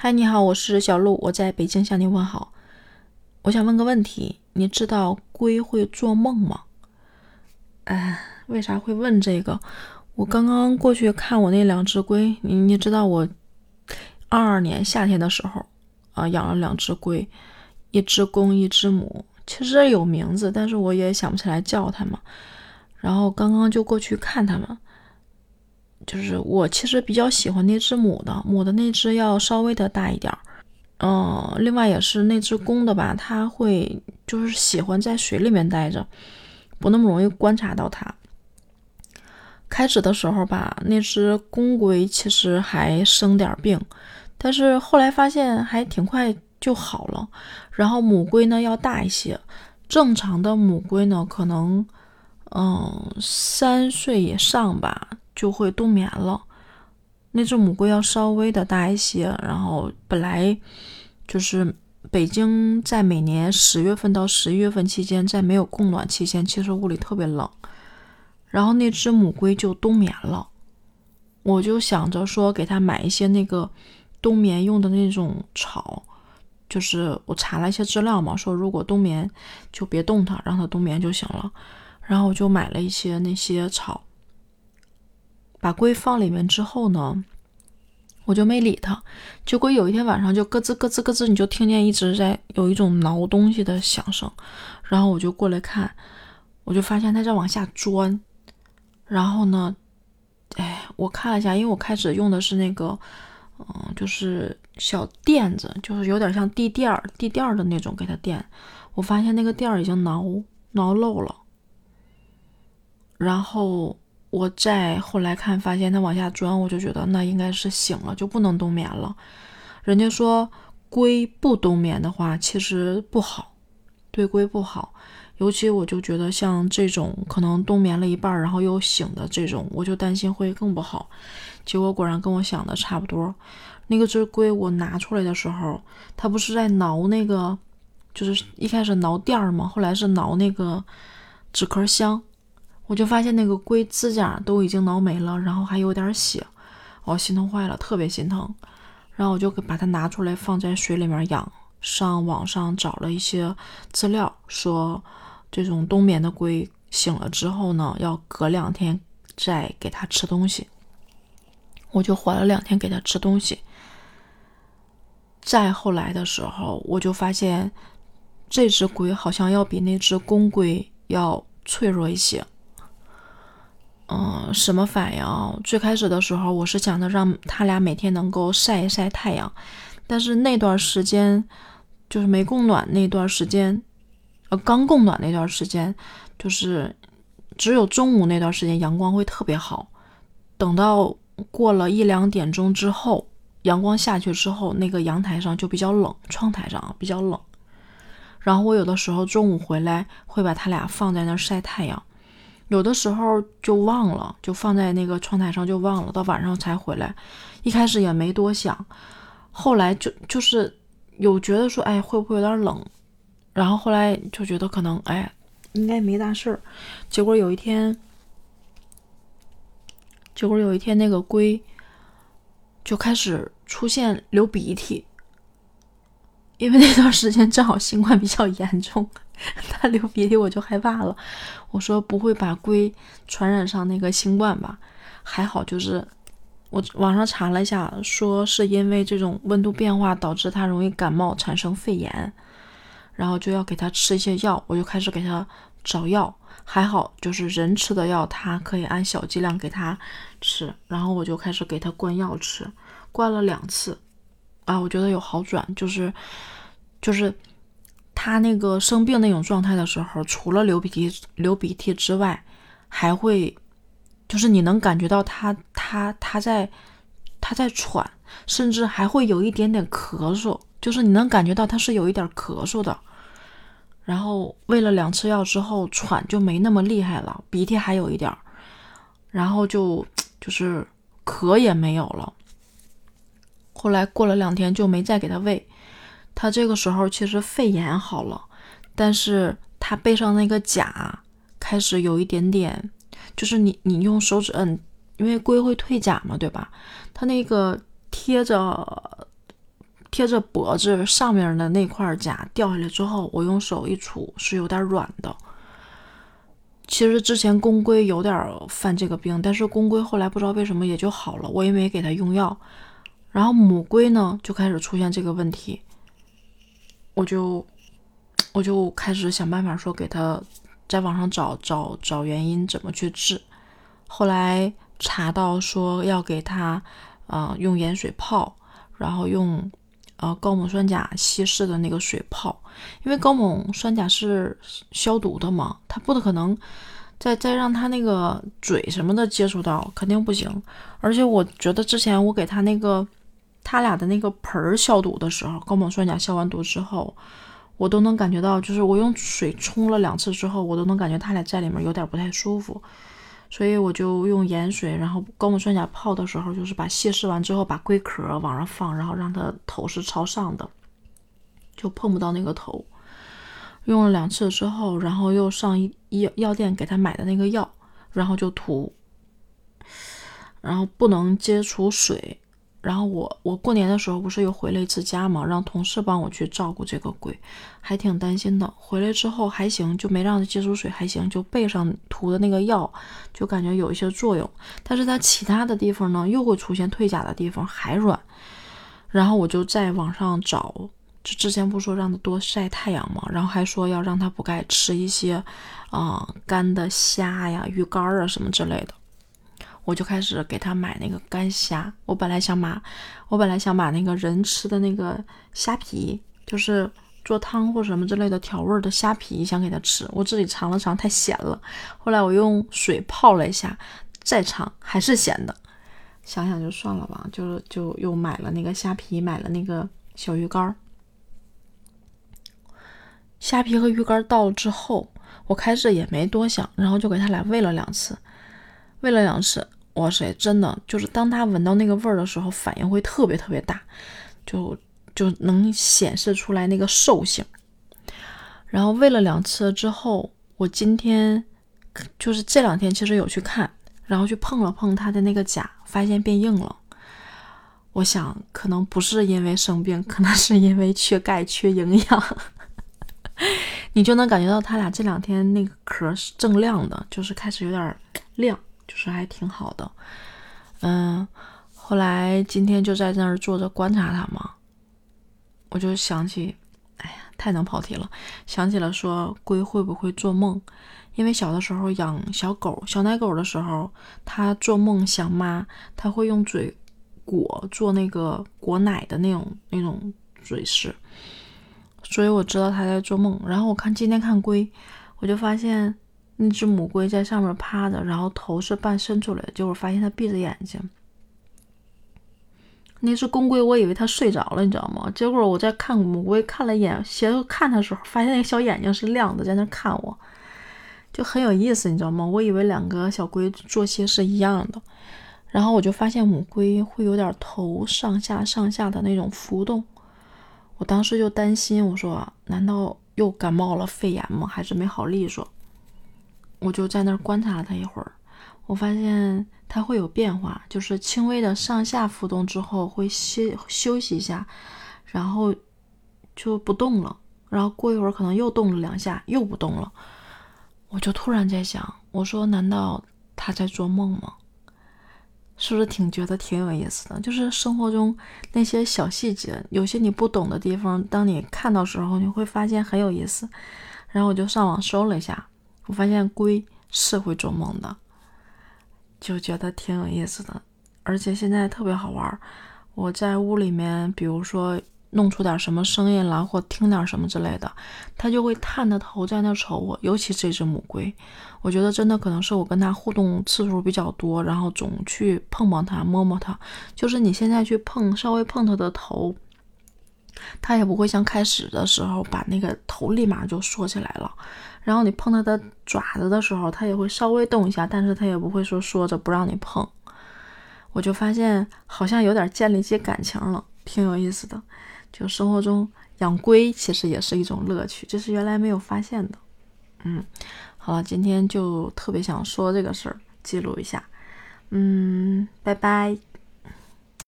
嗨，你好，我是小鹿，我在北京向你问好。我想问个问题，你知道龟会做梦吗？哎，为啥会问这个？我刚刚过去看我那两只龟，你你知道我二二年夏天的时候啊养了两只龟，一只公一只母，其实有名字，但是我也想不起来叫它们。然后刚刚就过去看它们。就是我其实比较喜欢那只母的，母的那只要稍微的大一点儿，嗯，另外也是那只公的吧，它会就是喜欢在水里面待着，不那么容易观察到它。开始的时候吧，那只公龟其实还生点病，但是后来发现还挺快就好了。然后母龟呢要大一些，正常的母龟呢可能嗯三岁以上吧。就会冬眠了。那只母龟要稍微的大一些，然后本来就是北京在每年十月份到十一月份期间，在没有供暖期间，其实屋里特别冷。然后那只母龟就冬眠了，我就想着说给它买一些那个冬眠用的那种草，就是我查了一些资料嘛，说如果冬眠就别动它，让它冬眠就行了。然后我就买了一些那些草。把龟放里面之后呢，我就没理它。结果有一天晚上就咯吱咯吱咯吱，你就听见一直在有一种挠东西的响声。然后我就过来看，我就发现它在往下钻。然后呢，哎，我看了一下，因为我开始用的是那个，嗯，就是小垫子，就是有点像地垫儿、地垫儿的那种给它垫。我发现那个垫儿已经挠挠漏了。然后。我再后来看，发现它往下钻，我就觉得那应该是醒了，就不能冬眠了。人家说龟不冬眠的话，其实不好，对龟不好。尤其我就觉得像这种可能冬眠了一半，然后又醒的这种，我就担心会更不好。结果果然跟我想的差不多。那个只龟我拿出来的时候，它不是在挠那个，就是一开始挠垫儿嘛，后来是挠那个纸壳箱。我就发现那个龟指甲都已经挠没了，然后还有点血，我心疼坏了，特别心疼。然后我就把它拿出来放在水里面养。上网上找了一些资料，说这种冬眠的龟醒了之后呢，要隔两天再给它吃东西。我就缓了两天给它吃东西。再后来的时候，我就发现这只龟好像要比那只公龟要脆弱一些。嗯，什么反应？最开始的时候，我是想着让他俩每天能够晒一晒太阳，但是那段时间就是没供暖那段时间，呃，刚供暖那段时间，就是只有中午那段时间阳光会特别好。等到过了一两点钟之后，阳光下去之后，那个阳台上就比较冷，窗台上比较冷。然后我有的时候中午回来会把他俩放在那儿晒太阳。有的时候就忘了，就放在那个窗台上就忘了，到晚上才回来。一开始也没多想，后来就就是有觉得说，哎，会不会有点冷？然后后来就觉得可能，哎，应该没大事儿。结果有一天，结果有一天那个龟就开始出现流鼻涕，因为那段时间正好新冠比较严重。他流鼻涕，我就害怕了。我说不会把龟传染上那个新冠吧？还好，就是我网上查了一下，说是因为这种温度变化导致它容易感冒，产生肺炎，然后就要给它吃一些药。我就开始给它找药，还好就是人吃的药，它可以按小剂量给它吃。然后我就开始给它灌药吃，灌了两次，啊，我觉得有好转，就是就是。他那个生病那种状态的时候，除了流鼻涕、流鼻涕之外，还会，就是你能感觉到他他他在他在喘，甚至还会有一点点咳嗽，就是你能感觉到他是有一点咳嗽的。然后喂了两次药之后，喘就没那么厉害了，鼻涕还有一点，然后就就是咳也没有了。后来过了两天就没再给他喂。他这个时候其实肺炎好了，但是他背上那个甲开始有一点点，就是你你用手指摁，因为龟会退甲嘛，对吧？他那个贴着贴着脖子上面的那块甲掉下来之后，我用手一触是有点软的。其实之前公龟有点犯这个病，但是公龟后来不知道为什么也就好了，我也没给它用药。然后母龟呢就开始出现这个问题，我就我就开始想办法说给它在网上找找找原因怎么去治。后来查到说要给它啊用盐水泡，然后用呃高锰酸钾稀释的那个水泡，因为高锰酸钾是消毒的嘛，它不可能。再再让他那个嘴什么的接触到，肯定不行。而且我觉得之前我给他那个他俩的那个盆儿消毒的时候，高锰酸钾消完毒之后，我都能感觉到，就是我用水冲了两次之后，我都能感觉他俩在里面有点不太舒服。所以我就用盐水，然后高锰酸钾泡的时候，就是把稀释完之后，把龟壳往上放，然后让它头是朝上的，就碰不到那个头。用了两次之后，然后又上医药药店给他买的那个药，然后就涂，然后不能接触水。然后我我过年的时候不是又回了一次家嘛，让同事帮我去照顾这个龟，还挺担心的。回来之后还行，就没让它接触水，还行，就背上涂的那个药就感觉有一些作用。但是它其他的地方呢，又会出现退甲的地方，还软。然后我就在网上找。就之前不说让它多晒太阳嘛，然后还说要让它补钙，吃一些啊干的虾呀、鱼干啊什么之类的。我就开始给他买那个干虾。我本来想把，我本来想把那个人吃的那个虾皮，就是做汤或什么之类的调味的虾皮，想给他吃。我自己尝了尝，太咸了。后来我用水泡了一下，再尝还是咸的。想想就算了吧，就就又买了那个虾皮，买了那个小鱼干儿。虾皮和鱼干到了之后，我开始也没多想，然后就给他俩喂了两次，喂了两次，哇塞，真的就是当他闻到那个味儿的时候，反应会特别特别大，就就能显示出来那个兽性。然后喂了两次之后，我今天就是这两天其实有去看，然后去碰了碰他的那个甲，发现变硬了。我想可能不是因为生病，可能是因为缺钙、缺营养。你就能感觉到他俩这两天那个壳是正亮的，就是开始有点亮，就是还挺好的。嗯，后来今天就在那儿坐着观察他嘛，我就想起，哎呀，太能跑题了，想起了说龟会不会做梦？因为小的时候养小狗、小奶狗的时候，它做梦想妈，它会用嘴裹做那个裹奶的那种那种嘴势。所以我知道他在做梦，然后我看今天看龟，我就发现那只母龟在上面趴着，然后头是半伸出来，结果发现它闭着眼睛。那只公龟，我以为它睡着了，你知道吗？结果我在看母龟，看了一眼，斜头看它的时候，发现那个小眼睛是亮的，在那看我，就很有意思，你知道吗？我以为两个小龟作息是一样的，然后我就发现母龟会有点头上下上下的那种浮动。我当时就担心，我说难道又感冒了肺炎吗？还是没好利索？我就在那儿观察了他一会儿，我发现他会有变化，就是轻微的上下浮动之后会歇休息一下，然后就不动了，然后过一会儿可能又动了两下，又不动了。我就突然在想，我说难道他在做梦吗？是不是挺觉得挺有意思的？就是生活中那些小细节，有些你不懂的地方，当你看到时候，你会发现很有意思。然后我就上网搜了一下，我发现龟是会做梦的，就觉得挺有意思的。而且现在特别好玩，我在屋里面，比如说。弄出点什么声音来，或听点什么之类的，它就会探着头在那瞅我。尤其这只母龟，我觉得真的可能是我跟它互动次数比较多，然后总去碰碰它、摸摸它。就是你现在去碰，稍微碰它的头，它也不会像开始的时候把那个头立马就缩起来了。然后你碰它的爪子的时候，它也会稍微动一下，但是它也不会说缩着不让你碰。我就发现好像有点建立起感情了，挺有意思的。就生活中养龟其实也是一种乐趣，这是原来没有发现的。嗯，好了，今天就特别想说这个事儿，记录一下。嗯，拜拜。